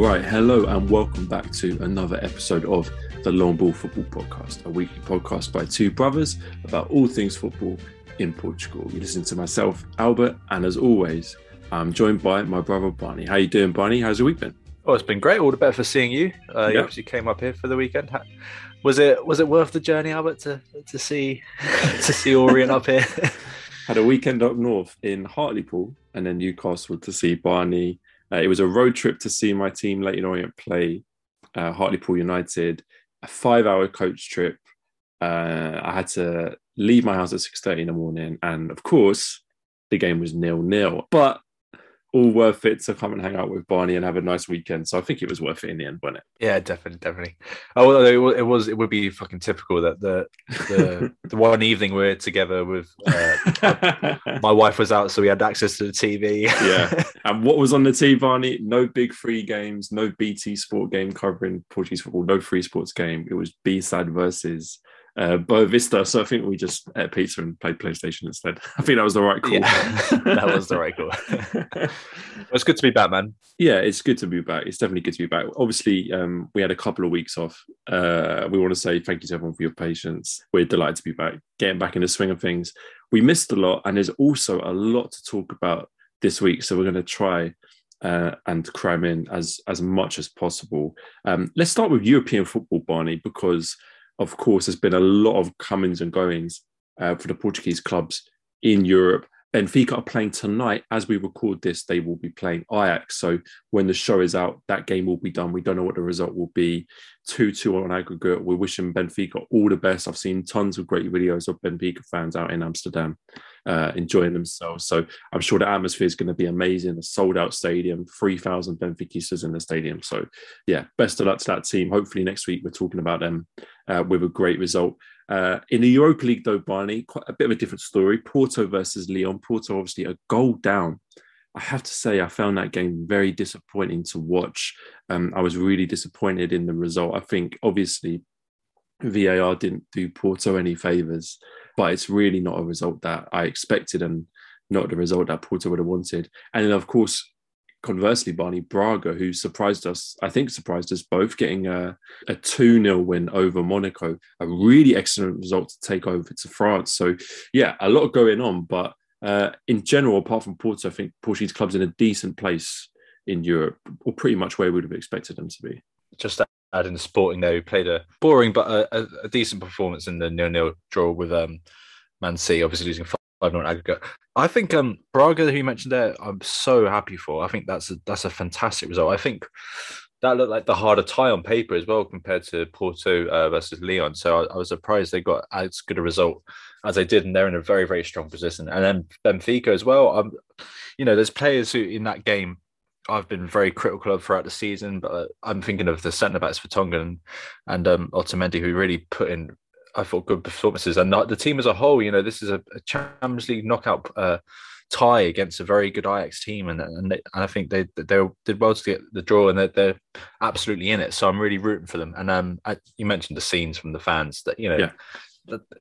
right, hello and welcome back to another episode of the Long Ball Football Podcast, a weekly podcast by two brothers about all things football in Portugal. You listen to myself, Albert, and as always, I'm joined by my brother Barney. How you doing, Barney? How's your week been? Oh, it's been great. All the better for seeing you. Uh, You obviously came up here for the weekend. Was it was it worth the journey, Albert, to to see to see Orient up here? Had a weekend up north in Hartlepool and then Newcastle to see Barney. Uh, it was a road trip to see my team, Leyton Orient, play uh, Hartlepool United. A five-hour coach trip. Uh, I had to leave my house at six thirty in the morning, and of course, the game was nil-nil. But all worth it to come and hang out with Barney and have a nice weekend. So I think it was worth it in the end, wasn't it? Yeah, definitely, definitely. Oh, it was, it was it would be fucking typical that the the, the one evening we're together with uh, my wife was out, so we had access to the TV. yeah. And what was on the TV, Barney? No big free games, no BT Sport game covering Portuguese football, no free sports game. It was B-SAD versus uh, Boavista. So I think we just ate pizza and played PlayStation instead. I think that was the right call. Yeah, that was the right call. it's good to be back, man. Yeah, it's good to be back. It's definitely good to be back. Obviously, um, we had a couple of weeks off. Uh, we want to say thank you to everyone for your patience. We're delighted to be back, getting back in the swing of things. We missed a lot, and there's also a lot to talk about this week. So we're going to try uh, and cram in as as much as possible. Um, let's start with European football, Barney, because of course there's been a lot of comings and goings uh, for the Portuguese clubs in Europe. Benfica are playing tonight. As we record this, they will be playing Ajax. So when the show is out, that game will be done. We don't know what the result will be. 2 2 on aggregate. We're wishing Benfica all the best. I've seen tons of great videos of Benfica fans out in Amsterdam uh, enjoying themselves. So I'm sure the atmosphere is going to be amazing. A sold out stadium, 3,000 Benfiquistas in the stadium. So yeah, best of luck to that team. Hopefully next week we're talking about them uh, with a great result. Uh, in the Europa League, though, Barney, quite a bit of a different story. Porto versus Lyon. Porto, obviously, a goal down. I have to say, I found that game very disappointing to watch. Um, I was really disappointed in the result. I think, obviously, VAR didn't do Porto any favours, but it's really not a result that I expected and not the result that Porto would have wanted. And then, of course, conversely, Barney Braga, who surprised us, I think surprised us both, getting a, a 2 0 win over Monaco, a really excellent result to take over to France. So, yeah, a lot going on. But uh, in general, apart from Porto, I think Portuguese clubs in a decent place in Europe, or pretty much where we would have expected them to be. Just adding the Sporting there, who played a boring but a, a decent performance in the nil-nil draw with um, Man City, obviously losing five 0 aggregate. I think um, Braga, who you mentioned there, I'm so happy for. I think that's a, that's a fantastic result. I think that looked like the harder tie on paper as well compared to Porto uh, versus Lyon. So I, I, was surprised they got as good a result as they did, and they're in a very very strong position. And then Benfica as well. Um, you know, there's players who in that game I've been very critical of throughout the season, but I'm thinking of the centre backs Vertonghen and, and um, Otamendi, who really put in, I thought, good performances. And the team as a whole, you know, this is a, a Champions League knockout uh, tie against a very good Ajax team, and and, they, and I think they they did well to get the draw, and they're, they're absolutely in it. So I'm really rooting for them. And um, I, you mentioned the scenes from the fans that you know. Yeah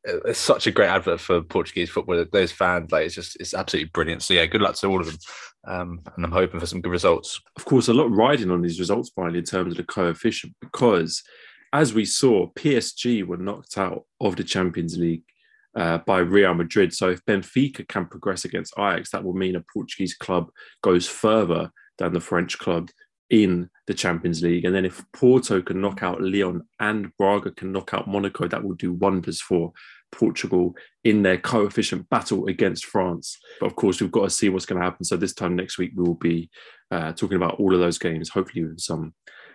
it's such a great advert for Portuguese football. Those fans, like, it's just it's absolutely brilliant. So yeah, good luck to all of them, um, and I'm hoping for some good results. Of course, a lot riding on these results, finally, in terms of the coefficient, because as we saw, PSG were knocked out of the Champions League uh, by Real Madrid. So if Benfica can progress against Ajax, that will mean a Portuguese club goes further than the French club in the Champions League. And then if Porto can knock out Lyon and Braga can knock out Monaco, that will do wonders for Portugal in their coefficient battle against France. But of course, we've got to see what's going to happen. So this time next week, we will be uh, talking about all of those games, hopefully with some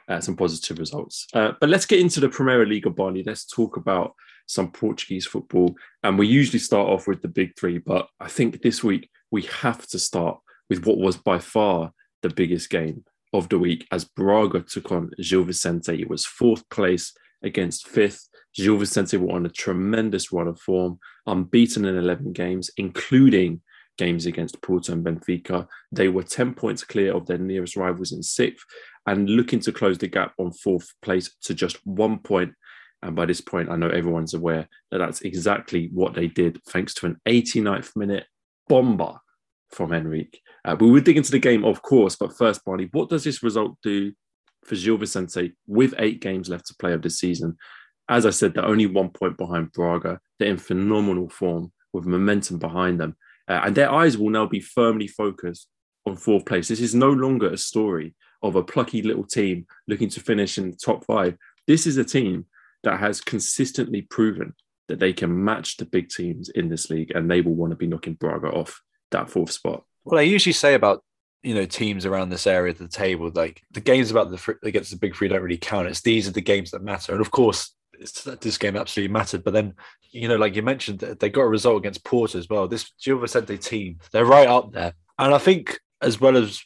uh, some positive results. Uh, but let's get into the Primeira Liga, Barney. Let's talk about some Portuguese football. And we usually start off with the big three, but I think this week we have to start with what was by far the biggest game of the week as Braga took on Gil Vicente. It was fourth place against fifth. Gil Vicente were on a tremendous run of form, unbeaten in 11 games, including games against Porto and Benfica. They were 10 points clear of their nearest rivals in sixth and looking to close the gap on fourth place to just one point. And by this point, I know everyone's aware that that's exactly what they did, thanks to an 89th minute bomber from Henrique. Uh, we will dig into the game, of course, but first, Barney, what does this result do for Gil Vicente with eight games left to play of the season. As I said, they're only one point behind Braga. They're in phenomenal form with momentum behind them. Uh, and their eyes will now be firmly focused on fourth place. This is no longer a story of a plucky little team looking to finish in the top five. This is a team that has consistently proven that they can match the big teams in this league and they will want to be knocking Braga off that fourth spot. Well, I usually say about you know teams around this area of the table, like the games about the against the big three don't really count. It's these are the games that matter, and of course, this game absolutely mattered. But then, you know, like you mentioned, they got a result against Porto as well. This Gil Vicente team, they're right up there, and I think as well as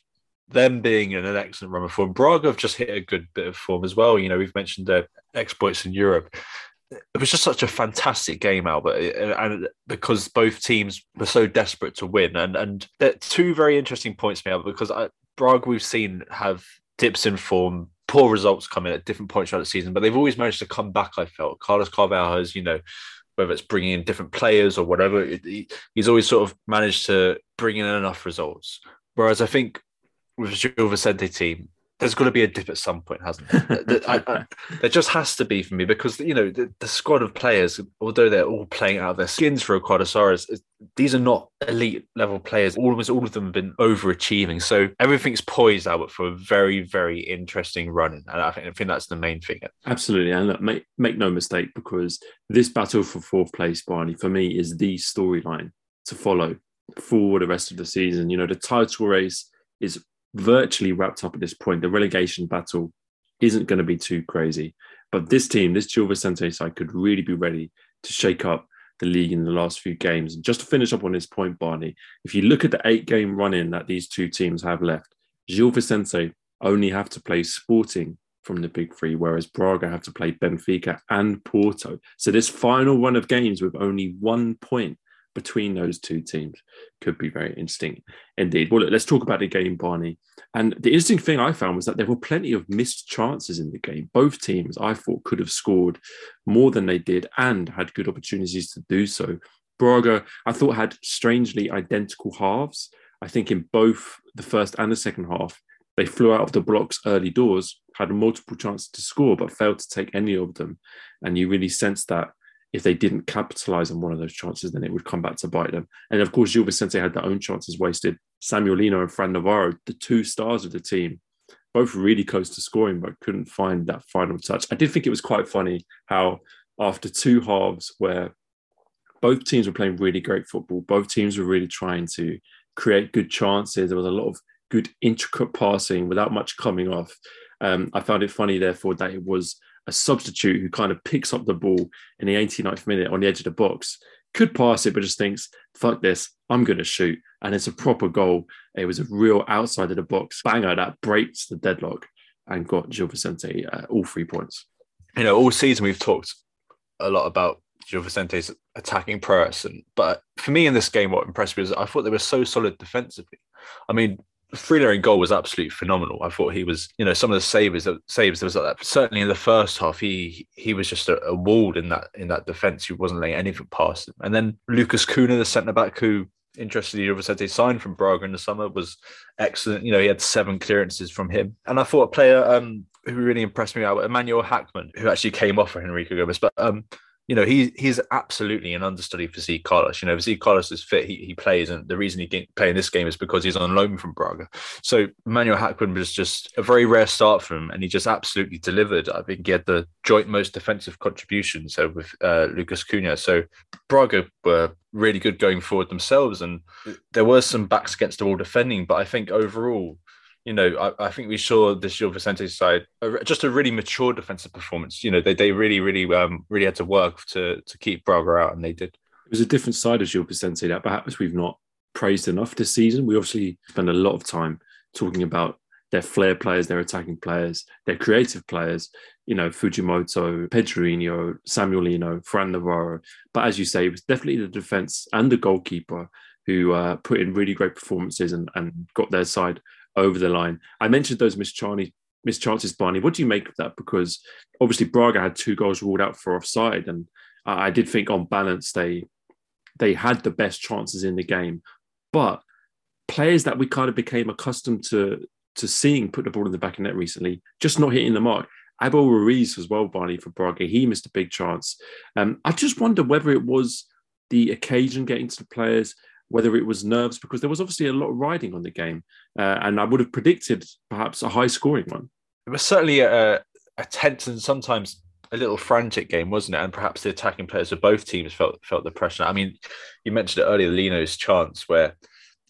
them being in an excellent run of form, Braga have just hit a good bit of form as well. You know, we've mentioned their exploits in Europe it was just such a fantastic game, Albert, eh, and because both teams were so desperate to win, and and two very interesting points, me Albert, because I, Braga we've seen have dips in form, poor results coming at different points throughout the season, but they've always managed to come back. I felt Carlos Carvalhal has, you know, whether it's bringing in different players or whatever, he's always sort of managed to bring in enough results. Whereas I think with Gil Vicente team, there's got to be a dip at some point, hasn't there? I, I, there just has to be for me because you know the, the, squad of players, although they're all playing out of their skins for Aguadassaras, these are not elite level players. Almost all of them have been overachieving, so everything's poised, Albert, for a very, very interesting run. And I think, I think that's the main thing. Absolutely, and look, make make no mistake, because this battle for fourth place, Barney, for me, is the storyline to follow for the rest of the season. You know, the title race is virtually wrapped up at this point. The relegation battle isn't going to be too crazy. But this team, this Gil Vicente side, could really be ready to shake up the league in the last few games. And just to finish up on this point, Barney, if you look at the eight game run in that these two teams have left, Gil Vicente only have to play Sporting from the big three, whereas Braga have to play Benfica and Porto. So this final run of games with only one point between those two teams could be very interesting indeed. Well, let's talk about the game, Barney. And the interesting thing I found was that there were plenty of missed chances in the game. Both teams, I thought, could have scored more than they did and had good opportunities to do so. Braga, I thought, had strangely identical halves. I think in both the first and the second half, they flew out of the blocks early doors, had multiple chances to score, but failed to take any of them. And you really sense that if they didn't capitalize on one of those chances, then it would come back to bite them. And of course, Gil Vicente had their own chances wasted. Samuel Lino and Fran Navarro, the two stars of the team, both really close to scoring, but couldn't find that final touch. I did think it was quite funny how after two halves where both teams were playing really great football, both teams were really trying to create good chances. There was a lot of good intricate passing without much coming off. Um, I found it funny, therefore, that it was a substitute who kind of picks up the ball in the 89th minute on the edge of the box, could pass it, but just thinks, fuck this, I'm going to shoot. And it's a proper goal. It was a real outside of the box banger that breaks the deadlock and got Gil Vicente uh, all three points. You know, all season we've talked a lot about Gil Vicente's attacking prowess. And, but for me in this game, what impressed me was I thought they were so solid defensively. I mean, Frelih in goal was absolutely phenomenal. I thought he was, you know, some of the saves that saves there was like that. Certainly in the first half, he he was just a, a walled in that in that defence. He wasn't letting anything past him. And then Lucas Cunha, the centre back, who interestingly you said they signed from Braga in the summer, was excellent. You know, he had seven clearances from him. And I thought a player um, who really impressed me out, Emmanuel Hackman, who actually came off for Henrique Gomes, but um, you know, he he's absolutely an understudy for Zé Carlos. You know, if Zé Carlos is fit, he, he plays, and the reason he didn't play in this game is because he's on loan from Braga. So Manuel Hackman was just a very rare start for him, and he just absolutely delivered. I think he had the joint most defensive contributions so with uh, Lucas Cunha. So Braga were really good going forward themselves, and there were some backs against the wall defending, but I think overall you know, I, I, think we saw this Gil Vicente side just a really mature defensive performance. You know, they, they really, really, um, really had to work to to keep Braga out, and they did. It was a different side of Gil Vicente that perhaps we've not praised enough this season. We obviously spend a lot of time talking about their flair players, their attacking players, their creative players. You know, Fujimoto, Pedrinho, Samuel Lino, Fran Navarro. But as you say, it was definitely the defense and the goalkeeper who uh, put in really great performances and, and got their side over the line. I mentioned those missed, Charlie, missed chances, Barney. What do you make of that? Because obviously Braga had two goals ruled out for offside, and I did think on balance they they had the best chances in the game, but players that we kind of became accustomed to to seeing put the ball in the back of net recently, just not hitting the mark. Abel Ruiz as well, Barney, for Braga. He missed a big chance. Um, I just wonder whether it was the occasion getting to the players, whether it was nerves, because there was obviously a lot of riding on the game. Uh, and I would have predicted perhaps a high scoring one. It was certainly a, a tense and sometimes a little frantic game, wasn't it? And perhaps the attacking players of both teams felt felt the pressure. I mean, you mentioned it earlier, Lino's chance where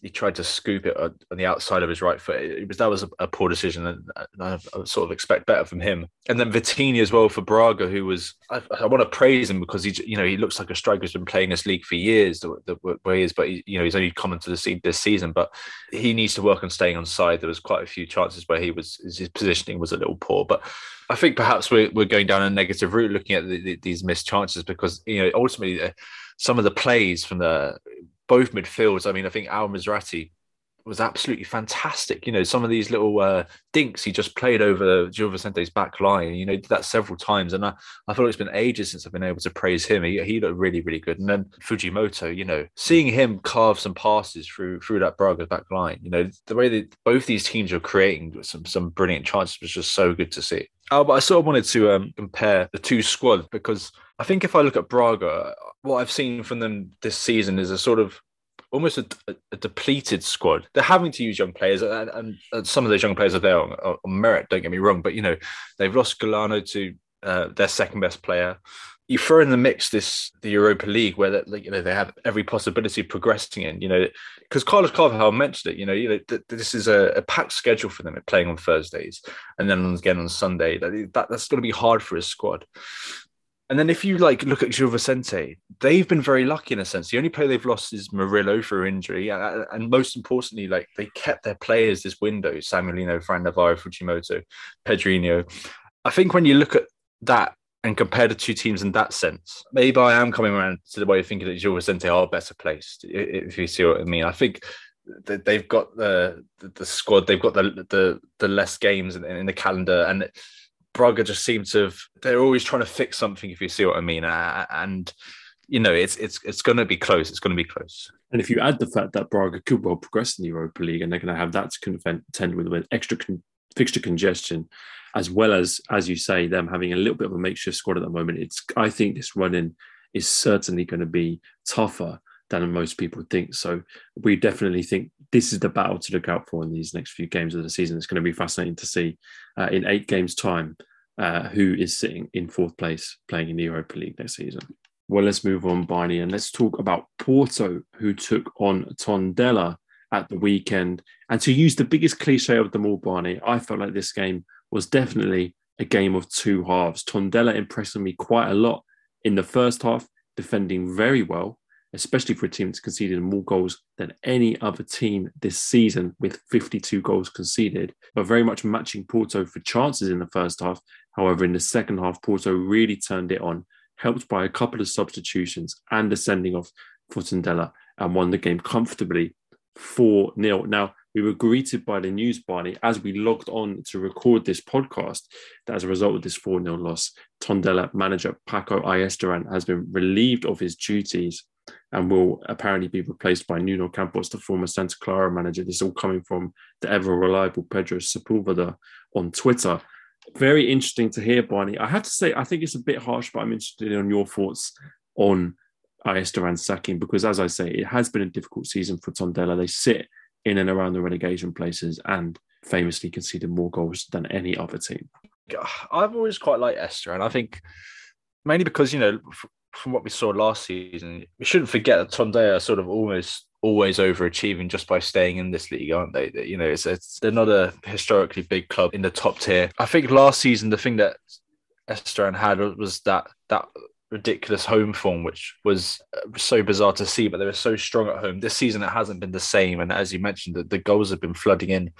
he tried to scoop it on the outside of his right foot. It was that was a, a poor decision, and I, I, sort of expect better from him. And then Vitinha as well for Braga, who was I, I, want to praise him because he you know he looks like a striker who's been playing this league for years, the, the where he is, but he, you know he's only come into the scene this season, but he needs to work on staying on side. There was quite a few chances where he was his positioning was a little poor, but I think perhaps we're we're going down a negative route looking at the, the, these missed chances because you know ultimately. Uh, some of the plays from the both midfields. I mean, I think Al Musrati was absolutely fantastic. You know, some of these little uh, dinks he just played over Gil Vicente's back line. You know, did that several times, and I, I thought it's been ages since I've been able to praise him. He, he looked really, really good. And then Fujimoto, you know, seeing him carve some passes through through that Braga back line. You know, the way that both these teams are creating some some brilliant chances was just so good to see. Oh, but I sort of wanted to um, compare the two squads because I think if I look at Braga, what I've seen from them this season is a sort of almost a, a, depleted squad. They're having to use young players, and, and, some of those young players are there on, on, merit. Don't get me wrong, but you know they've lost Galeno to uh, their second best player. You throw in the mix this the Europa League, where that you know they have every possibility of progressing in. You know, because Carlos Carvalhal mentioned it. You know, you know th- this is a, a, packed schedule for them. Playing on Thursdays and then again on Sunday. That, that that's going to be hard for his squad. And then if you like look at Gil Vicente, they've been very lucky in a sense. The only player they've lost is Murillo through injury, and, and most importantly, like they kept their players this window: Samuel Lino, Fran Navarro, Fujimoto, Pedrinho. I think when you look at that and compare the two teams in that sense, maybe I am coming around to the way of thinking that Gil Vicente are better placed. If you see what I mean, I think they've got the the squad, they've got the the the less games in, in the calendar, and Braga just seem to have they're always trying to fix something if you see what I mean. And you know it's it's it's going to be close it's going to be close. And if you add the fact that Braga could well progress in the Europa League and they're going to have that to contend with with extra con- fixture congestion as well as as you say them having a little bit of a makeshift squad at the moment it's I think this running is certainly going to be tougher than most people think. So we definitely think this is the battle to look out for in these next few games of the season. It's going to be fascinating to see uh, in eight games' time uh, who is sitting in fourth place playing in the Europa League next season. Well, let's move on, Barney, and let's talk about Porto, who took on Tondela at the weekend. And to use the biggest cliche of them all, Barney, I felt like this game was definitely a game of two halves. Tondela impressing me quite a lot in the first half, defending very well, especially for a team that's conceded more goals than any other team this season with 52 goals conceded, but very much matching Porto for chances in the first half. However, in the second half, Porto really turned it on, helped by a couple of substitutions and the sending off for Tondela and won the game comfortably 4 0. Now, we were greeted by the news, Barney, as we logged on to record this podcast, that as a result of this 4 0 loss, Tondela manager Paco Ayestarán has been relieved of his duties and will apparently be replaced by Nuno Campos, the former Santa Clara manager. This is all coming from the ever reliable Pedro Sepulveda on Twitter. Very interesting to hear, Barney. I have to say, I think it's a bit harsh, but I'm interested in your thoughts on Ayestarán sacking because, as I say, it has been a difficult season for Tondela. They sit in and around the relegation places and famously conceded more goals than any other team. I've always quite liked Esther, and I think mainly because you know from what we saw last season, we shouldn't forget that Tondela are sort of almost always overachieving just by staying in this league, aren't they? You know, it's, it's they're not a historically big club in the top tier. I think last season the thing that Ayestarán had was that that ridiculous home form, which was uh, so bizarre to see. But they were so strong at home. This season it hasn't been the same, and as you mentioned, the, the goals have been flooding in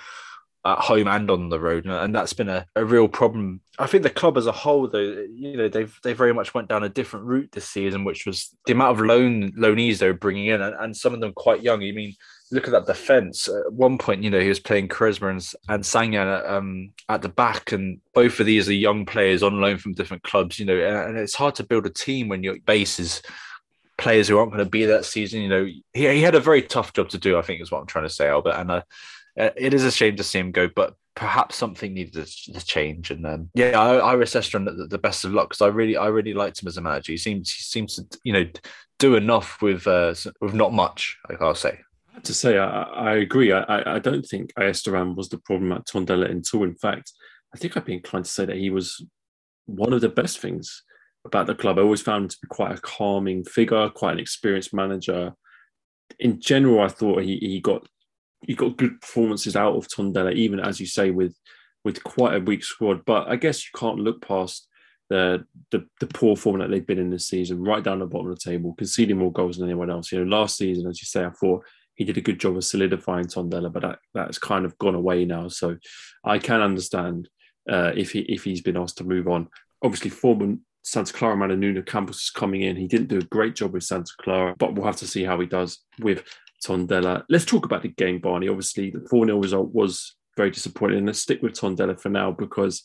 at home and on the road, and that's been a, a real problem. I think the club as a whole, though, you know, they've they very much went down a different route this season, which was the amount of loan loanees they're bringing in, and, and some of them quite young. You mean, look at that defense. At one point, you know, he was playing Quaresma and, and Sagnan um, at the back, and both of these are young players on loan from different clubs. You know, and, and it's hard to build a team when your base is players who aren't going to be that season. You know, he, he had a very tough job to do. I think is what I'm trying to say, Albert, and. Uh, uh, it is a shame to see him go, but perhaps something needed to, change. And then, yeah, I, I wish Estron the, the, best of luck because I really, I really liked him as a manager. He seems, he seems to, you know, do enough with uh, with not much. I'll say. To say, I, I agree. I, I don't think Esteban was the problem at Tondela until, in fact, I think I'd be inclined to say that he was one of the best things about the club. I always found him to be quite a calming figure, quite an experienced manager. In general, I thought he, he got he got good performances out of Tondela, even as you say, with with quite a weak squad. But I guess you can't look past the the, the poor form that they've been in this season, right down the bottom of the table, conceding more goals than anyone else. You know, last season, as you say, I thought he did a good job of solidifying Tondela, but that that's kind of gone away now. So I can understand uh, if he if he's been asked to move on. Obviously, former Santa Clara man and Nuno Campos is coming in. He didn't do a great job with Santa Clara, but we'll have to see how he does with Tondela. Let's talk about the game, Barney. Obviously, the 4 0 result was very disappointing. Let's stick with Tondela for now because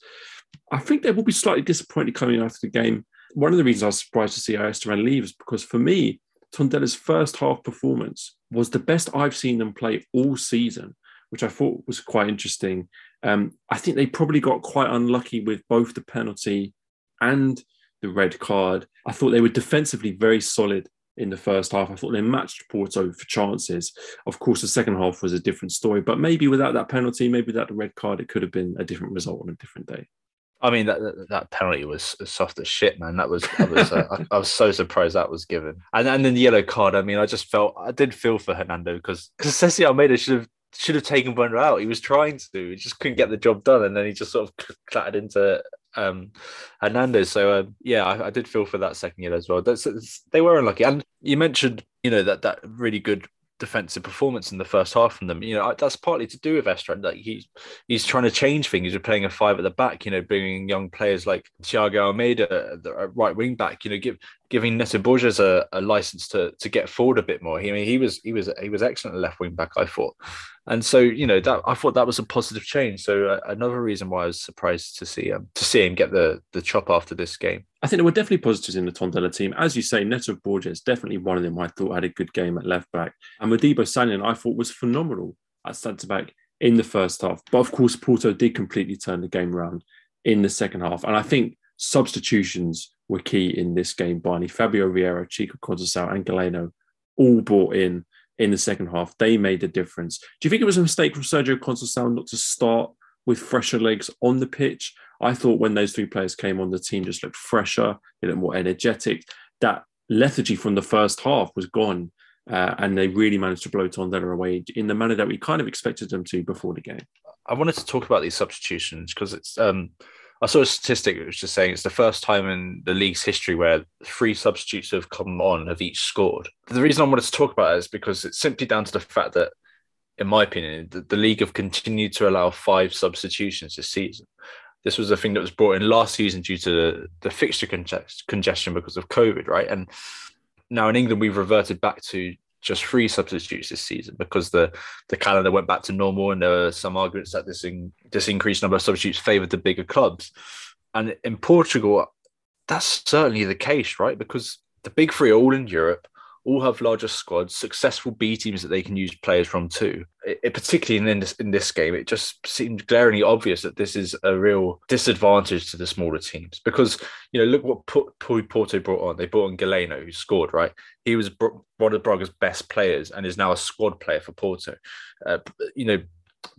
I think they will be slightly disappointed coming after the game. One of the reasons I was surprised to see Esteban leave is because for me, Tondela's first half performance was the best I've seen them play all season, which I thought was quite interesting. Um, I think they probably got quite unlucky with both the penalty and the red card. I thought they were defensively very solid in the first half. I thought they matched Porto for chances. Of course, the second half was a different story, but maybe without that penalty, maybe without the red card, it could have been a different result on a different day. I mean that, that, that penalty was soft as shit, man. That was, that was uh, I, I, was so surprised that was given, and and then the yellow card. I mean, I just felt I did feel for Hernando because because Ceci Almeida should have should have taken Bueno out. He was trying to, he just couldn't get the job done, and then he just sort of clattered into um, Hernandez. So uh, yeah, I, I, did feel for that second year as well. That's, they were unlucky, and you mentioned you know that that really good defensive performance in the first half from them. You know, that's partly to do with Estron. Like he's he's trying to change things. He's playing a five at the back. You know, bringing young players like Thiago Almeida, the right wing back. You know, give giving Neto Borges a, a license to to get forward a bit more. He, I mean, he was he was he was excellent left wing back. I thought, and so you know that I thought that was a positive change. So uh, another reason why I was surprised to see um to see him get the the chop after this game. I think there were definitely positives in the Tondela team, as you say. Neto Borges definitely one of them. I thought had a good game at left back, and Modibo Sagnan I thought was phenomenal at centre back in the first half. But of course, Porto did completely turn the game around in the second half, and I think substitutions were key in this game. Barney, Fabio Vieira, Chico Conceição, and Galeno all brought in in the second half. They made a difference. Do you think it was a mistake from Sergio Conceição not to start with fresher legs on the pitch? I thought when those three players came on, the team just looked fresher, a little more energetic. That lethargy from the first half was gone. Uh, and they really managed to blow Tondela away in the manner that we kind of expected them to before the game. I wanted to talk about these substitutions because it's um, I saw a statistic that was just saying it's the first time in the league's history where three substitutes have come on have each scored. The reason I wanted to talk about it is because it's simply down to the fact that, in my opinion, the, the league have continued to allow five substitutions this season. This was a thing that was brought in last season due to the, the fixture congestion because of COVID, right? And now in England, we've reverted back to just three substitutes this season because the the calendar went back to normal and there were some arguments that this in, this increased number of substitutes favoured the bigger clubs. And in Portugal, that's certainly the case, right? Because the big three are all in Europe all have larger squads, successful B teams that they can use players from too. It, it, particularly in this in this game, it just seemed glaringly obvious that this is a real disadvantage to the smaller teams because you know look what Porto brought on. They brought on Galeno, who scored right. He was one of Braga's best players and is now a squad player for Porto. Uh, you know,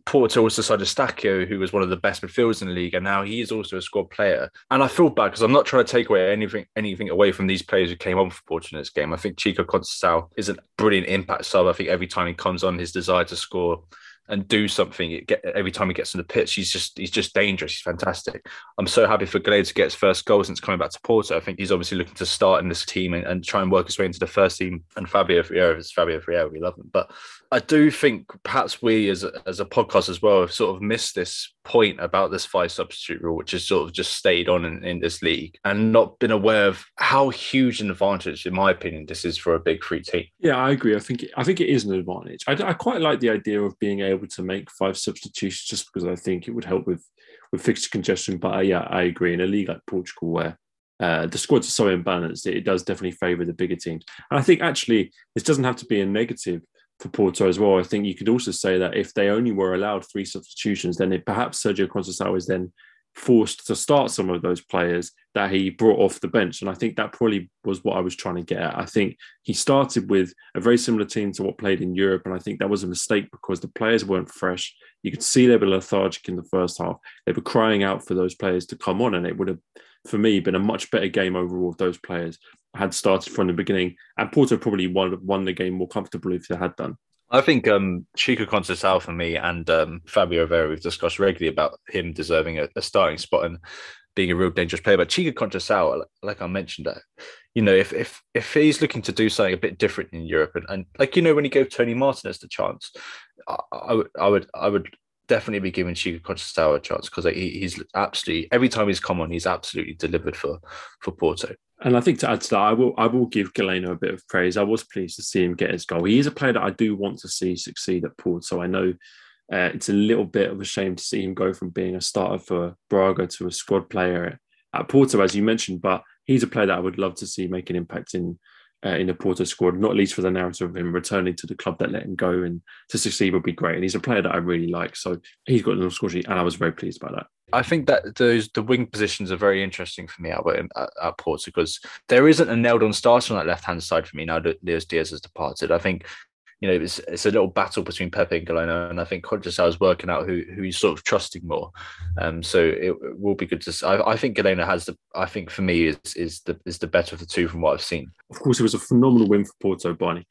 Porto also signed Eustáquio, who was one of the best midfielders in the league, and now he is also a squad player. And I feel bad because I'm not trying to take away anything anything away from these players who came on for Porto in this game. I think Chico Conceição is a brilliant impact sub. I think every time he comes on, his desire to score and do something It get, every time he gets in the pitch. He's just he's just dangerous. He's fantastic. I'm so happy for Galeno to get his first goal since coming back to Porto. I think he's obviously looking to start in this team and, and try and work his way into the first team. And Fabio Vieira is Fabio Vieira. We love him, but I do think perhaps we as a, as a podcast as well have sort of missed this point about this five substitute rule, which has sort of just stayed on in, in this league and not been aware of how huge an advantage, in my opinion, this is for a big free team. Yeah, I agree. I think I think it is an advantage. I, I quite like the idea of being able to make five substitutions, just because I think it would help with with fixture congestion. But uh, yeah, I agree. In a league like Portugal, where uh, the squads are so imbalanced, it, it does definitely favour the bigger teams. And I think actually this doesn't have to be a negative for Porto as well. I think you could also say that if they only were allowed three substitutions, then it, perhaps Sergio Conceição is then forced to start some of those players that he brought off the bench. And I think that probably was what I was trying to get at. I think he started with a very similar team to what played in Europe. And I think that was a mistake because the players weren't fresh. You could see they were lethargic in the first half. They were crying out for those players to come on. And it would have, for me, been a much better game overall if those players had started from the beginning. And Porto probably won, won the game more comfortably if they had done. I think um, Chico Conceição for me and um, Fabio Vieira, we've discussed regularly about him deserving a, a, starting spot and being a real dangerous player. But Chico Conceição, like I mentioned, uh, you know, if if if he's looking to do something a bit different in Europe, and, and like you know, when he gave Toni Martinez the chance, I, I would I would I would definitely be giving Chico Conceição a chance because he, he's absolutely every time he's come on, he's absolutely delivered for for Porto. And I think to add to that, I will I will give Galeno a bit of praise. I was pleased to see him get his goal. He is a player that I do want to see succeed at Porto. So I know uh, it's a little bit of a shame to see him go from being a starter for Braga to a squad player at Porto, as you mentioned. But he's a player that I would love to see make an impact in uh, in the Porto squad, not least for the narrative of him returning to the club that let him go and to succeed would be great. And he's a player that I really like. So he's got the score sheet, and I was very pleased by that. I think that those the wing positions are very interesting for me Albert, at, at Porto because there isn't a nailed on starter on that left hand side for me now that Luis Diaz has departed. I think you know, it's, it's a little battle between Pepe and Galeno, and I think Conceição is working out who who he's sort of trusting more. Um, so it, will be good to. I, I think Galeno has the. I think for me is is the is the better of the two from what I've seen. Of course, it was a phenomenal win for Porto, Barney.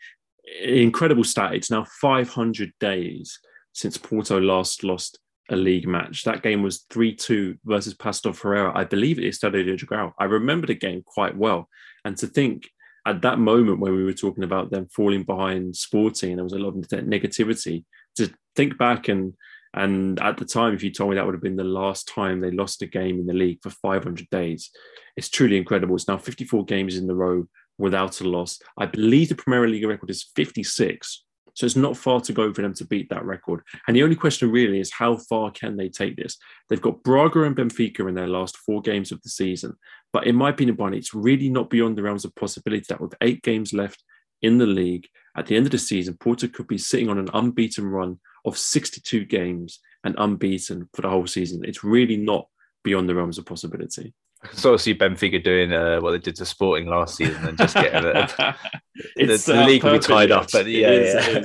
Incredible stat. It's now 500 days since Porto last lost a league match. That game was 3 2 versus Paços Ferreira. I believe it is Estadio de Dragão. I remember the game quite well. And to think at that moment when we were talking about them falling behind Sporting and there was a lot of negativity, to think back and and at the time, if you told me that would have been the last time they lost a game in the league for 500 days, it's truly incredible. It's now 54 games in the row without a loss. I believe the Premier League record is 56. So it's not far to go for them to beat that record. And the only question really is how far can they take this? They've got Braga and Benfica in their last four games of the season. But in my opinion, Barney, it's really not beyond the realms of possibility that with eight games left in the league, at the end of the season, Porto could be sitting on an unbeaten run of 62 games and unbeaten for the whole season. It's really not beyond the realms of possibility. I can sort of see Benfica doing uh, what they did to Sporting last season and just getting it. the, the uh, league will be tied up. But yeah, yeah.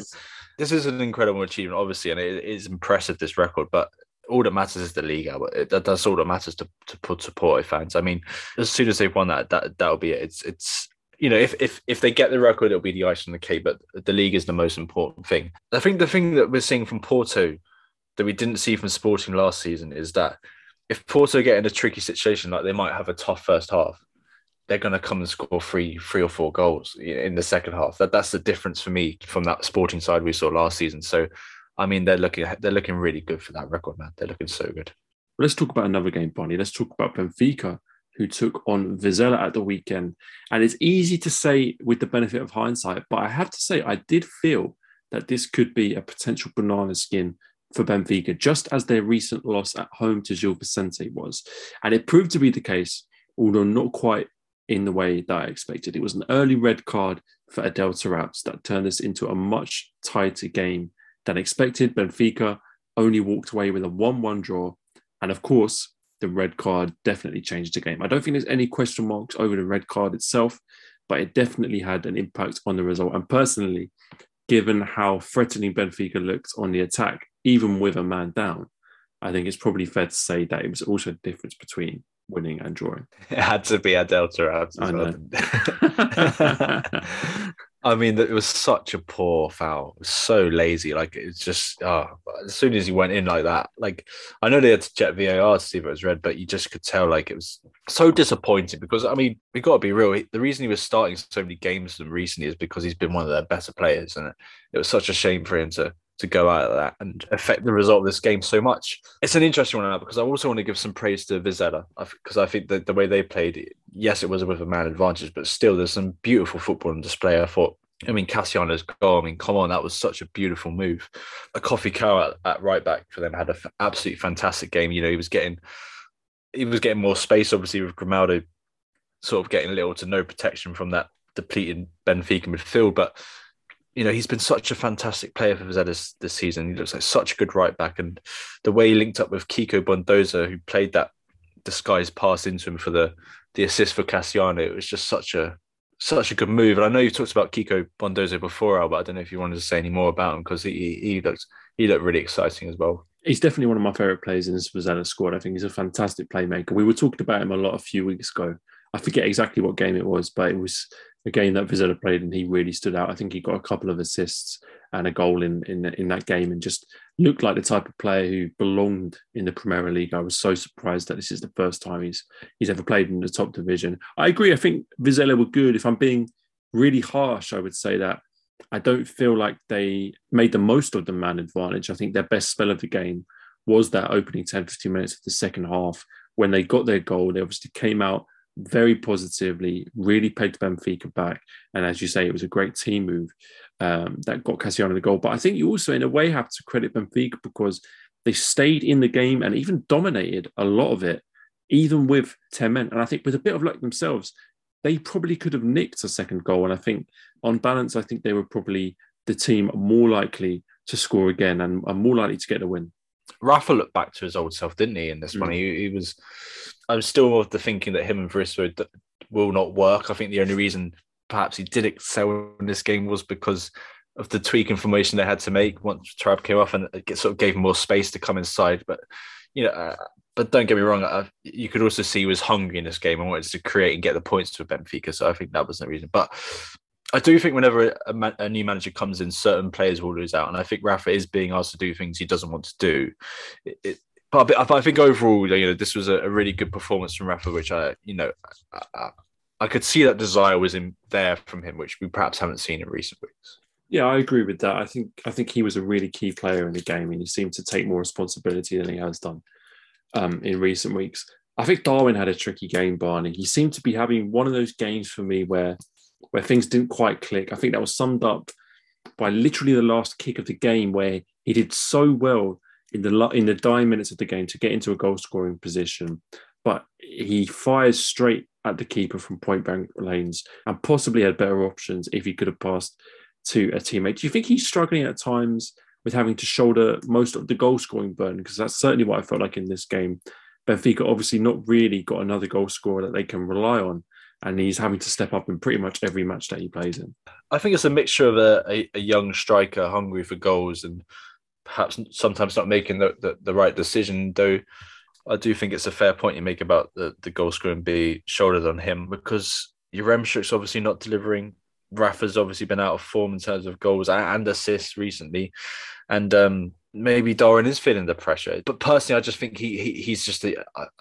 this is an incredible achievement, obviously, and it is impressive this record. But all that matters is the league. That, that's all that matters to to put support fans. I mean, as soon as they've won that, that that'll be it. It's it's you know, if if if they get the record, it'll be the ice on the cake. But the league is the most important thing. I think the thing that we're seeing from Porto that we didn't see from Sporting last season is that if Porto get in a tricky situation, like they might have a tough first half, they're going to come and score three, three or four goals in the second half. That that's the difference for me from that Sporting side we saw last season. So, I mean, they're looking they're looking really good for that record, man. They're looking so good. Let's talk about another game, Barney. Let's talk about Benfica, who took on Vizela at the weekend. And it's easy to say with the benefit of hindsight, but I have to say I did feel that this could be a potential banana skin for Benfica, just as their recent loss at home to Gil Vicente was. And it proved to be the case, although not quite in the way that I expected. It was an early red card for Adel Taarabt that turned this into a much tighter game than expected. Benfica only walked away with a 1 1 draw. And of course, the red card definitely changed the game. I don't think there's any question marks over the red card itself, but it definitely had an impact on the result. And personally, given how threatening Benfica looked on the attack, even with a man down, I think it's probably fair to say that it was also a difference between winning and drawing. It had to be a Delta I well. I mean, it was such a poor foul. So lazy. Like it's just, oh, as soon as he went in like that, like I know they had to check VAR to see if it was red, but you just could tell like it was so disappointing because I mean, we got to be real. The reason he was starting so many games them recently is because he's been one of their better players, and it, it was such a shame for him to to go out of that and affect the result of this game so much. It's an interesting one now because I also want to give some praise to Vizela because I think that the way they played, yes, it was with a man advantage, but still there's some beautiful football on display. I thought, I mean, Cassiano's goal, I mean, come on, that was such a beautiful move. A Koffi Kouao at, at right back for them had an f- absolutely fantastic game. You know, he was getting he was getting more space, obviously, with Grimaldo sort of getting little to no protection from that depleted Benfica midfield, but you know, he's been such a fantastic player for Vizela this, season. He looks like such a good right back. And the way he linked up with Kiko Bondoso, who played that disguised pass into him for the, the assist for Cassiano, it was just such a such a good move. And I know you talked about Kiko Bondoso before, Al, but I don't know if you wanted to say any more about him because he, he, looks he looked really exciting as well. He's definitely one of my favourite players in this Vizela squad. I think he's a fantastic playmaker. We were talking about him a lot a few weeks ago. I forget exactly what game it was, but it was a game that Vizela played and he really stood out. I think he got a couple of assists and a goal in, in, in that game and just looked like the type of player who belonged in the Premier League. I was so surprised that this is the first time he's he's ever played in the top division. I agree. I think Vizela were good. If I'm being really harsh, I would say that I don't feel like they made the most of the man advantage. I think their best spell of the game was that opening 10, 15 minutes of the second half when they got their goal. They obviously came out very positively, really pegged Benfica back. And as you say, it was a great team move um, that got Cassiano the goal. But I think you also, in a way, have to credit Benfica because they stayed in the game and even dominated a lot of it, even with 10 men. And I think with a bit of luck themselves, they probably could have nicked a second goal. And I think on balance, I think they were probably the team more likely to score again and, and more likely to get a win. Rafa looked back to his old self, didn't he? In this mm. one, he, he, was. I'm still of the thinking that him and Veríssimo will not work. I think the only reason perhaps he did excel in this game was because of the tweak information they had to make once Trab came off, and it sort of gave him more space to come inside. But you know, uh, but don't get me wrong, uh, you could also see he was hungry in this game and wanted to create and get the points to Benfica. So I think that was the reason. But I do think whenever a, a, new manager comes in, certain players will lose out, and I think Rafa is being asked to do things he doesn't want to do. It, it, but I think overall, you know, this was a, a, really good performance from Rafa, which I, you know, I, I could see that desire was in there from him, which we perhaps haven't seen in recent weeks. Yeah, I agree with that. I think I think he was a really key player in the game, and he seemed to take more responsibility than he has done um, in recent weeks. I think Darwin had a tricky game, Barney. He seemed to be having one of those games for me where where things didn't quite click. I think that was summed up by literally the last kick of the game, where he did so well in the in the dying minutes of the game to get into a goal scoring position, but he fires straight at the keeper from point blank lanes and possibly had better options if he could have passed to a teammate. Do you think he's struggling at times with having to shoulder most of the goal scoring burden? Because that's certainly what I felt like in this game. Benfica obviously not really got another goal scorer that they can rely on and he's having to step up in pretty much every match that he plays in. I think it's a mixture of a, a, a young striker hungry for goals and perhaps sometimes not making the, the, the, right decision, though I do think it's a fair point you make about the, the goal scoring be shouldered on him because Yaremchuk's obviously not delivering. Rafa's obviously been out of form in terms of goals and assists recently. And um, maybe Darwin is feeling the pressure. But personally, I just think he, he he's just a,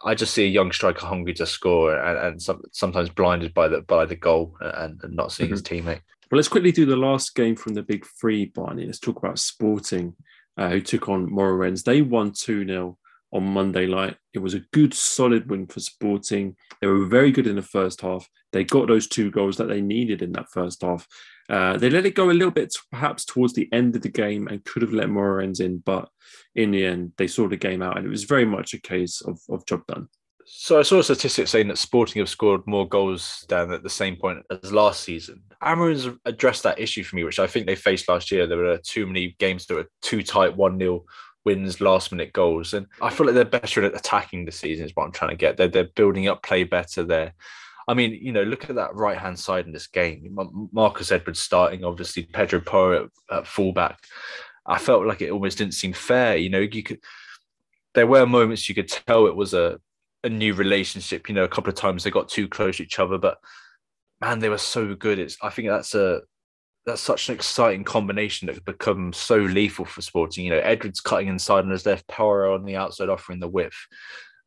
I just see a young striker hungry to score and, and some, sometimes blinded by the by the goal and, and not seeing mm-hmm. his teammate. Well, let's quickly do the last game from the big three, Barney. Let's talk about Sporting, uh, who took on Moreirense. They won 2 0 on Monday night. It was a good, solid win for Sporting. They were very good in the first half. They got those two goals that they needed in that first half. Uh, they let it go a little bit, perhaps towards the end of the game, and could have let Moreirense in, but in the end, they saw the game out, and it was very much a case of, of job done. So I saw a statistic saying that Sporting have scored more goals than at the same point as last season. Amorim's addressed that issue for me, which I think they faced last year. There were too many games that were too tight, one 0 wins, last minute goals, and I feel like they're better at attacking the season. Is what I'm trying to get. They're they're building up play better. There, I mean, you know, look at that right hand side in this game. Marcus Edwards starting, obviously Pedro Porro at, at fullback. I felt like it almost didn't seem fair. You know, you could. There were moments you could tell it was a a new relationship. You know, a couple of times they got too close to each other, but man, they were so good. It's I think that's a that's such an exciting combination that could become so lethal for Sporting. You know, Edwards cutting inside on his left, Porro on the outside, offering the width.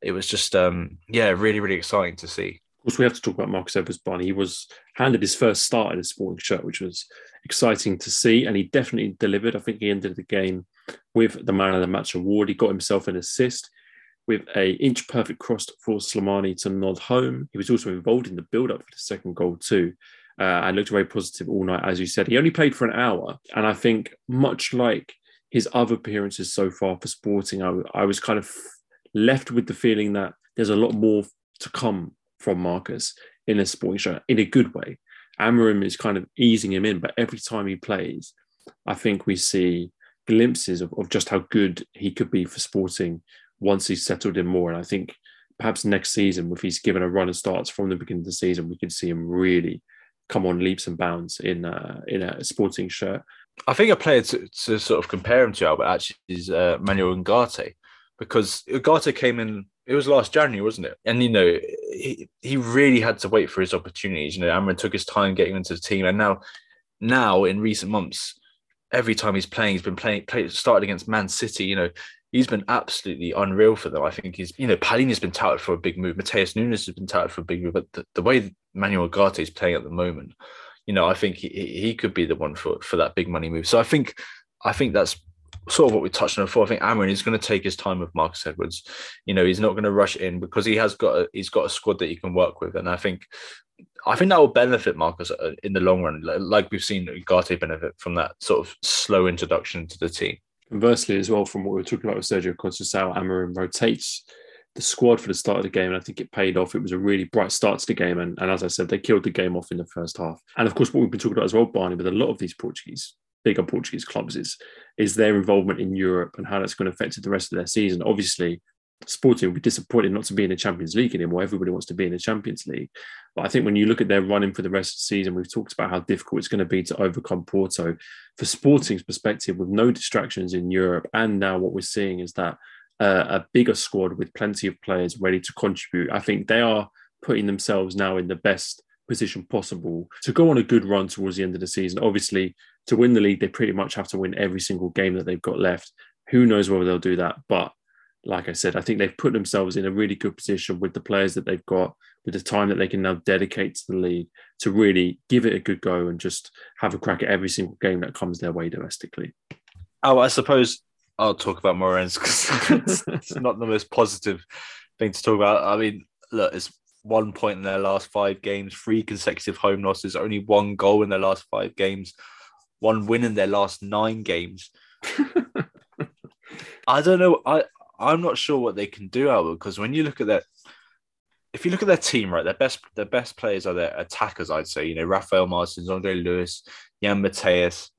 It was just, um, yeah, really, really exciting to see. Of course, we have to talk about Marcus Edwards Barney. He was handed his first start in a Sporting shirt, which was exciting to see, and he definitely delivered. I think he ended the game with the man of the match award. He got himself an assist with a inch perfect cross for Slimani to nod home. He was also involved in the build up for the second goal too uh, and looked very positive all night, as you said. He only played for an hour, and I think much like his other appearances so far for Sporting, I, I was kind of left with the feeling that there's a lot more to come from Marcus in a Sporting show in a good way. Amorim is kind of easing him in, but every time he plays, I think we see glimpses of, of just how good he could be for Sporting once he's settled in more. And I think perhaps next season, if he's given a run of starts from the beginning of the season, we could see him really come on leaps and bounds in uh, in a Sporting shirt. I think a player to, to sort of compare him to Albert actually is uh, Manuel Ugarte because Ugarte came in. It was last January, wasn't it? And you know, he, he really had to wait for his opportunities. You know, Amorim took his time getting into the team, and now, now in recent months, every time he's playing, he's been playing. Played, started against Man City. You know, he's been absolutely unreal for them. I think he's, you know, Palhinha's been touted for a big move. Matheus Nunes has been touted for a big move, but the, the way Manuel Ugarte is playing at the moment, you know, I think he, he could be the one for for that big money move. So I think I think that's sort of what we touched on before. I think Amorim is going to take his time with Marcus Edwards. You know, he's not going to rush in because he has got a, he's got a squad that he can work with, and I think I think that will benefit Marcus uh, in the long run, like we've seen Ugarte benefit from that sort of slow introduction to the team. Conversely, as well, from what we were talking about with Sergio Conceição, Amorim rotates the squad for the start of the game, and I think it paid off. It was a really bright start to the game, and, and as I said, they killed the game off in the first half. And of course, what we've been talking about as well, Barney, with a lot of these Portuguese bigger Portuguese clubs is is their involvement in Europe and how that's going to affect the rest of their season. Obviously, Sporting will be disappointed not to be in the Champions League anymore. Everybody wants to be in the Champions League. But I think when you look at their running for the rest of the season, we've talked about how difficult it's going to be to overcome Porto. For Sporting's perspective, with no distractions in Europe, and now what we're seeing is that uh, a bigger squad with plenty of players ready to contribute. I think they are putting themselves now in the best position possible to go on a good run towards the end of the season. Obviously, to win the league, they pretty much have to win every single game that they've got left. Who knows whether they'll do that? But like I said, I think they've put themselves in a really good position with the players that they've got, with the time that they can now dedicate to the league to really give it a good go and just have a crack at every single game that comes their way domestically. Oh, I suppose I'll talk about Moreirense because it's not the most positive thing to talk about. I mean, look, it's one point in their last five games, three consecutive home losses, only one goal in their last five games, one win in their last nine games. I don't know. I I'm not sure what they can do, Albert, because when you look at that, if you look at their team, right, their best their best players are their attackers, I'd say. You know, Rafael Martins, André Luís, Yan Matheus,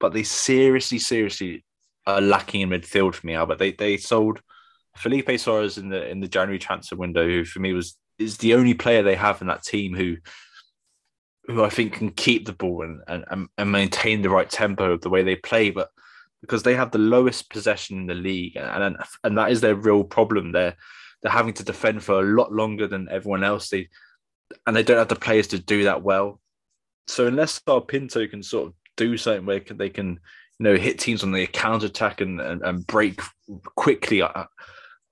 but they seriously, seriously are lacking in midfield for me, Albert. They they sold Filipe Soares in the in the January transfer window, who for me was is the only player they have in that team who who I think can keep the ball and, and, and maintain the right tempo of the way they play, but because they have the lowest possession in the league, and and that is their real problem. They're they're having to defend for a lot longer than everyone else. They and they don't have the players to do that well. So unless Sá Pinto can sort of do something where they can, you know, hit teams on the counter attack and, and, and break quickly,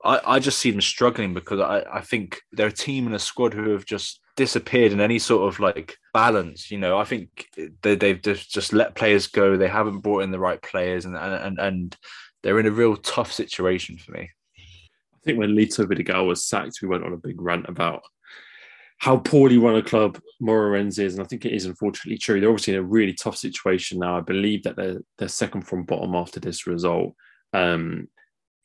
I, I just see them struggling because I, I think they're a team and a squad who have just disappeared in any sort of like balance. You know, I think they, they've just, just let players go. They haven't brought in the right players, and and and they're in a real tough situation for me. I think when Lito Vidigal was sacked, we went on a big rant about how poorly run a club Moreirense is, and I think it is unfortunately true. They're obviously in a really tough situation now. I believe that they're they're second from bottom after this result. Um,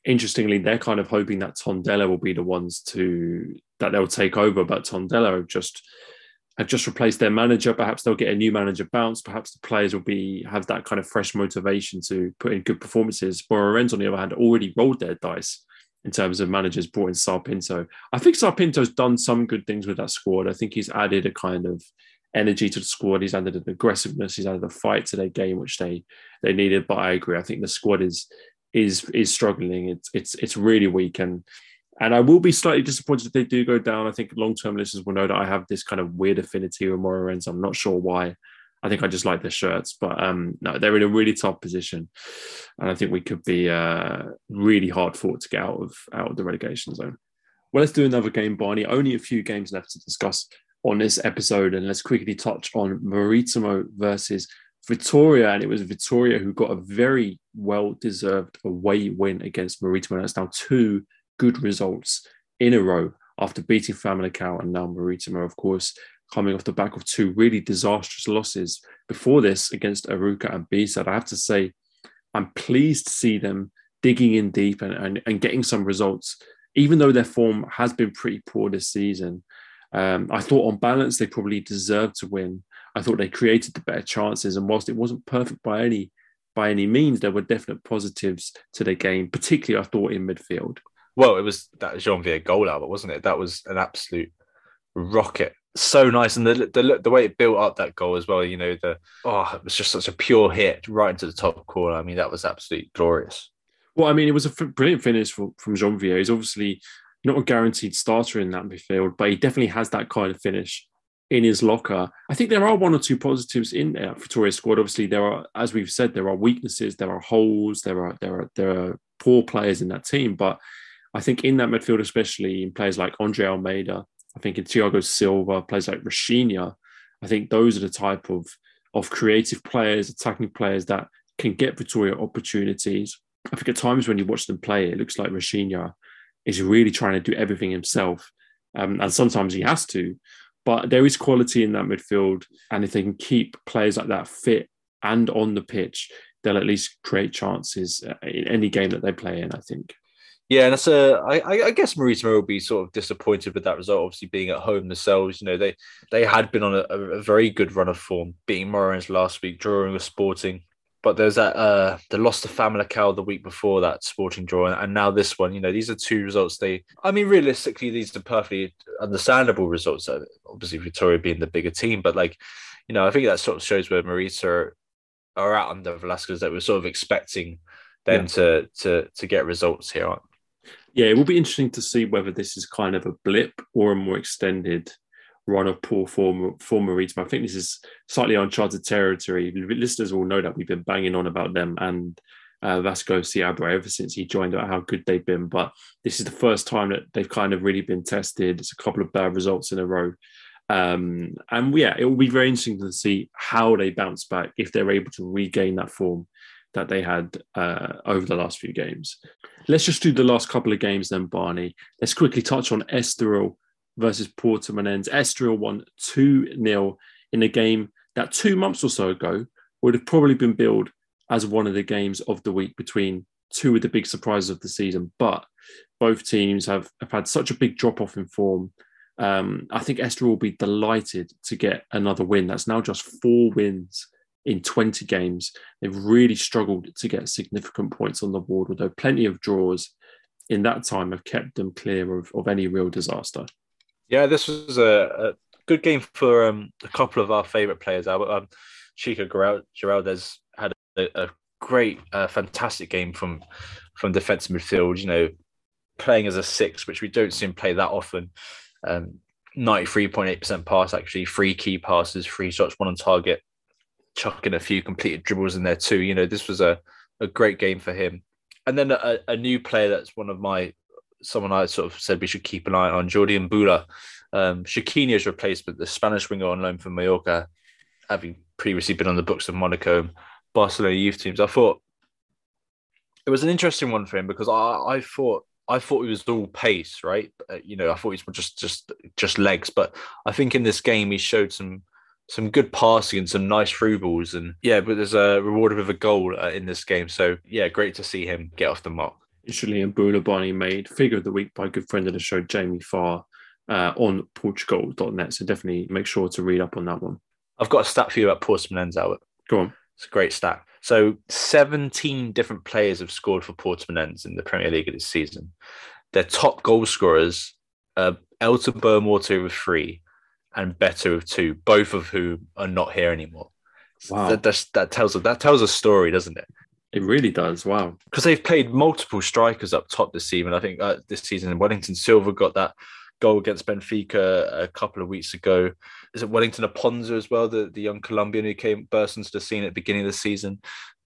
interestingly, they're kind of hoping that Tondela will be the ones to that they'll take over, but Tondela have just have just replaced their manager. Perhaps they'll get a new manager bounce. Perhaps the players will be have that kind of fresh motivation to put in good performances. Moreirense, on the other hand, already rolled their dice in terms of managers brought in Sá Pinto. I think Sá Pinto's done some good things with that squad. I think he's added a kind of energy to the squad. He's added an aggressiveness. He's added a fight to their game, which they they needed. But I agree. I think the squad is is is struggling. It's it's it's really weak, and and I will be slightly disappointed if they do go down. I think long term listeners will know that I have this kind of weird affinity with Moreirense. I'm not sure why. I think I just like their shirts, but um, no, they're in a really tough position, and I think we could be uh, really hard fought to get out of out of the relegation zone. Well, let's do another game, Barney. Only a few games left to discuss on this episode, and let's quickly touch on Maritimo versus Vitoria, and it was Vitoria who got a very well deserved away win against Maritimo. That's now two good results in a row after beating Famalicão and now Maritimo, of course, coming off the back of two really disastrous losses before this against Arouca and B-SAD. I have to say, I'm pleased to see them digging in deep and, and, and getting some results, even though their form has been pretty poor this season. Um, I thought on balance they probably deserved to win. I thought they created the better chances, and whilst it wasn't perfect by any by any means, there were definite positives to the game, particularly I thought in midfield. Well, it was that Janvier goal out, wasn't it? That was an absolute rocket. So nice, and the, the the way it built up that goal as well. You know, the oh, it was just such a pure hit right into the top corner. I mean, that was absolutely glorious. Well, I mean, it was a brilliant finish from, from Janvier. He's obviously not a guaranteed starter in that midfield, but he definitely has that kind of finish in his locker. I think there are one or two positives in there for Torre's squad. Obviously, there are, as we've said, there are weaknesses, there are holes, there are there are there are poor players in that team. But I think in that midfield, especially in players like Andre Almeida, I think in Thiago Silva, players like Rafinha, I think those are the type of of creative players, attacking players that can get Vitoria opportunities. I think at times when you watch them play, it looks like Rafinha is really trying to do everything himself. Um, and sometimes he has to. But there is quality in that midfield. And if they can keep players like that fit and on the pitch, they'll at least create chances uh, in any game that they play in, I think. Yeah, and that's a. I, I guess Marítimo will be sort of disappointed with that result. Obviously, being at home themselves, you know, they they had been on a, a very good run of form, beating Moreirense last week, drawing with Sporting, but there's that uh the loss to Famalicão the week before that Sporting draw, and now this one. You know, these are two results. They, I mean, realistically, these are perfectly understandable results. Uh, obviously, Vitoria being the bigger team, but like, you know, I think that sort of shows where Marita are, are at under Velasquez that we're sort of expecting them yeah. to to to get results here. Yeah, it will be interesting to see whether this is kind of a blip or a more extended run of poor form for Marítimo. I think this is slightly uncharted territory. Listeners will know that we've been banging on about them and uh, Vasco Seabra ever since he joined about how good they've been. But this is the first time that they've kind of really been tested. It's a couple of bad results in a row. Um, and yeah, it will be very interesting to see how they bounce back if they're able to regain that form that they had uh, over the last few games. Let's just do the last couple of games then, Barney. Let's quickly touch on Estoril versus Porto Portimonense. Estoril won 2 0 in a game that two months or so ago would have probably been billed as one of the games of the week between two of the big surprises of the season. But both teams have, have had such a big drop off in form. Um, I think Estoril will be delighted to get another win. That's now just four wins in 20 games. They've really struggled to get significant points on the board, although plenty of draws in that time have kept them clear of, of any real disaster. Yeah, this was a, a good game for um, a couple of our favourite players. Um, Chico Geraldes had a, a great, uh, fantastic game from from defensive midfield. You know, playing as a six, which we don't see him play that often. Um, 93.8% pass, actually, three key passes, three shots, one on target, chucking a few completed dribbles in there too. You know, this was a, a great game for him. And then a, a new player that's one of my someone I sort of said we should keep an eye on, Jordi Mboula, um, Chiquinho's replacement, the Spanish winger on loan from Mallorca, having previously been on the books of Monaco, Barcelona youth teams. I thought it was an interesting one for him because I, I thought I thought he was all pace, right? Uh, you know, I thought he was just just just legs, but I think in this game he showed some some good passing and some nice through balls, and yeah, but there's a rewarded with a goal uh, in this game. So yeah, great to see him get off the mark. Julian Bonnie made figure of the week by a good friend of the show, Jamie Farr, uh, on Portugoal.net. So definitely make sure to read up on that one. I've got a stat for you about Portimonense, Albert. Go on. It's a great stat. So 17 different players have scored for Portimonense in the Premier League this season. Their top goal scorers are Aylton Boa Morte with three and Beto with two, both of whom are not here anymore. Wow. That, that tells a, that tells a story, doesn't it? It really does. Wow. Because they've played multiple strikers up top this season. I think uh, this season, Wellington Silva got that goal against Benfica a couple of weeks ago. Is it Wellington Aponza as well, the, the young Colombian who came burst into the scene at the beginning of the season?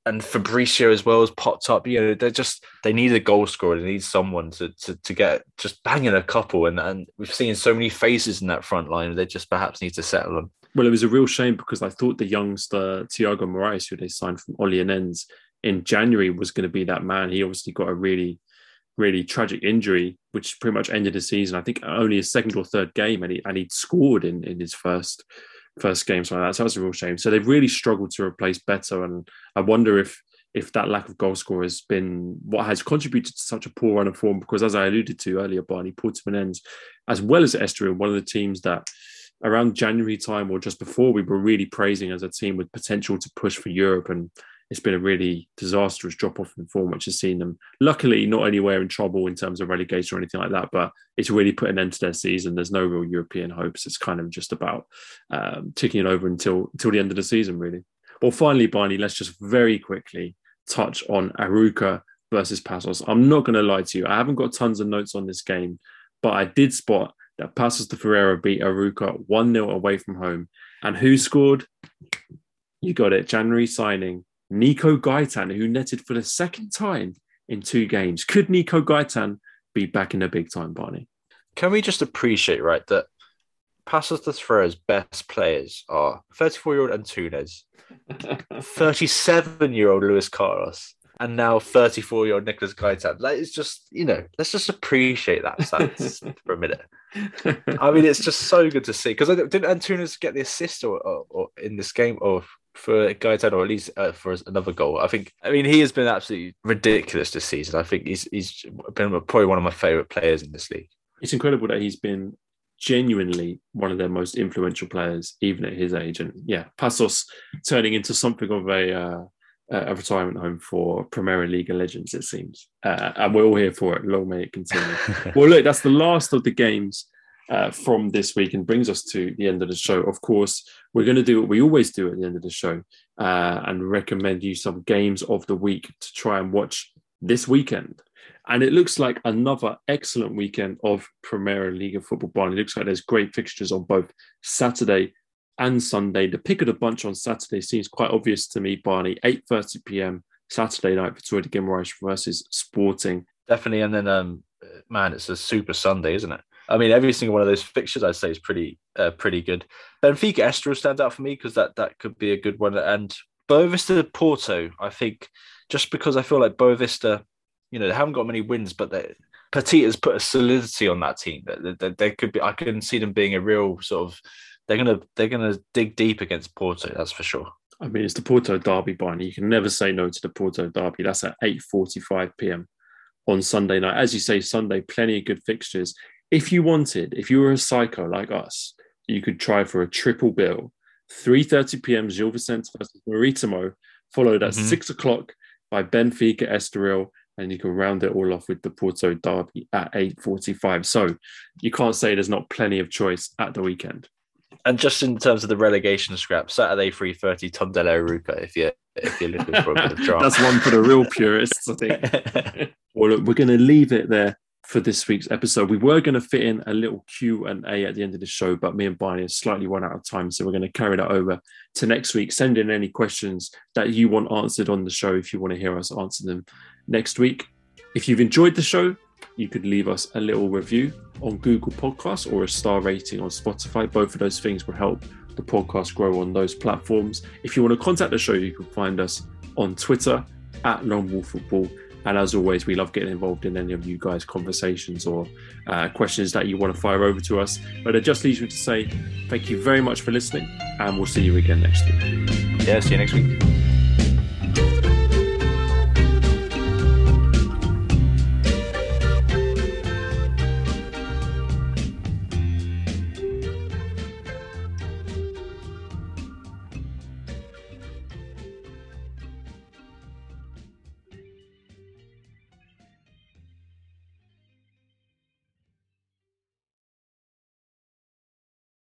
And Fabricio as well has popped up. You know, they're just they need a goal scorer. They need someone to to, to get just banging a couple. And and we've seen so many faces in that front line. They just perhaps need to settle them. Well, it was a real shame because I thought the youngster Thiago Moraes, who they signed from Olhanense, in January was going to be that man. He obviously got a really, really tragic injury, which pretty much ended the season. I think only his second or third game, and he and he'd scored in in his first first game, so like that. So that's a real shame. So they've really struggled to replace Beto, and I wonder if if that lack of goal score has been what has contributed to such a poor run of form. Because as I alluded to earlier, Barney Portimonense, as well as Estoril, one of the teams that around January time or just before, we were really praising as a team with potential to push for Europe. And it's been a really disastrous drop off in form, which has seen them luckily not anywhere in trouble in terms of relegation or anything like that, but it's really put an end to their season. There's no real European hopes. It's kind of just about um, ticking it over until until the end of the season, really. Well, finally, Barney, let's just very quickly touch on Arouca versus Paços. I'm not going to lie to you. I haven't got tons of notes on this game, but I did spot that Paços de Ferreira beat Arouca 1 0 away from home. And who scored? You got it. January signing Nico Gaitan, who netted for the second time in two games. Could Nico Gaitan be back in the big time, Barney? Can we just appreciate, right, that Paços de Ferreira's best players are 34 year old Antunes, 37 year old Luis Carlos, and now 34 year old Nicholas Gaitan. Like, it's just, you know, let's just appreciate that for a minute. I mean, it's just so good to see because didn't Antunes get the assist or, or, or, in this game or for Gaitan or at least uh, for another goal? I think. I mean, he has been absolutely ridiculous this season. I think he's he's been probably one of my favorite players in this league. It's incredible that he's been genuinely one of their most influential players, even at his age. And yeah, Paços turning into something of a uh, a retirement home for Premier League legends, it seems. Uh, and we're all here for it. Long may it continue. well, look, that's the last of the games uh, from this week and brings us to the end of the show. Of course, we're going to do what we always do at the end of the show uh, and recommend you some games of the week to try and watch this weekend. And it looks like another excellent weekend of Premier League of football. Barney. It looks like there's great fixtures on both Saturday and Sunday. The pick of the bunch on Saturday seems quite obvious to me, Barney. 8.30 p.m. Saturday night for de Guimarães versus Sporting. Definitely. And then, um, man, it's a super Sunday, isn't it? I mean, every single one of those fixtures I'd say is pretty uh, pretty good. Benfica Estoril stands out for me because that, that could be a good one. And Boavista Porto, I think, just because I feel like Boavista, you know, they haven't got many wins, but they, Petit has put a solidity on that team. That they, they, could be. I can see them being a real sort of they're gonna they're gonna dig deep against Porto. That's for sure. I mean, it's the Porto derby, Barney. You can never say no to the Porto derby. That's at eight forty-five p.m. on Sunday night. As you say, Sunday, plenty of good fixtures. If you wanted, if you were a psycho like us, you could try for a triple bill. 3.30 p.m. Gil Vicente versus Maritimo, followed at mm-hmm. 6 o'clock by Benfica Estoril, and you can round it all off with the Porto derby at 8.45. So you can't say there's not plenty of choice at the weekend and just in terms of the relegation scrap, Saturday three thirty, Tondela Arouca. If you're, if you're looking for a bit of drama, that's one for the real purists, I think. well, look, we're going to leave it there for this week's episode. We were going to fit in a little Q and A at the end of the show, but me and Barney have slightly run out of time, so we're going to carry that over to next week. Send in any questions that you want answered on the show if you want to hear us answer them next week. If you've enjoyed the show, you could leave us a little review on Google Podcasts or a star rating on Spotify. Both of those things will help the podcast grow on those platforms. If you want to contact the show, you can find us on Twitter at Lone Football. And as always, we love getting involved in any of you guys' conversations or uh, questions that you want to fire over to us. But it just leaves me to say thank you very much for listening, and we'll see you again next week. Yeah, see you next week.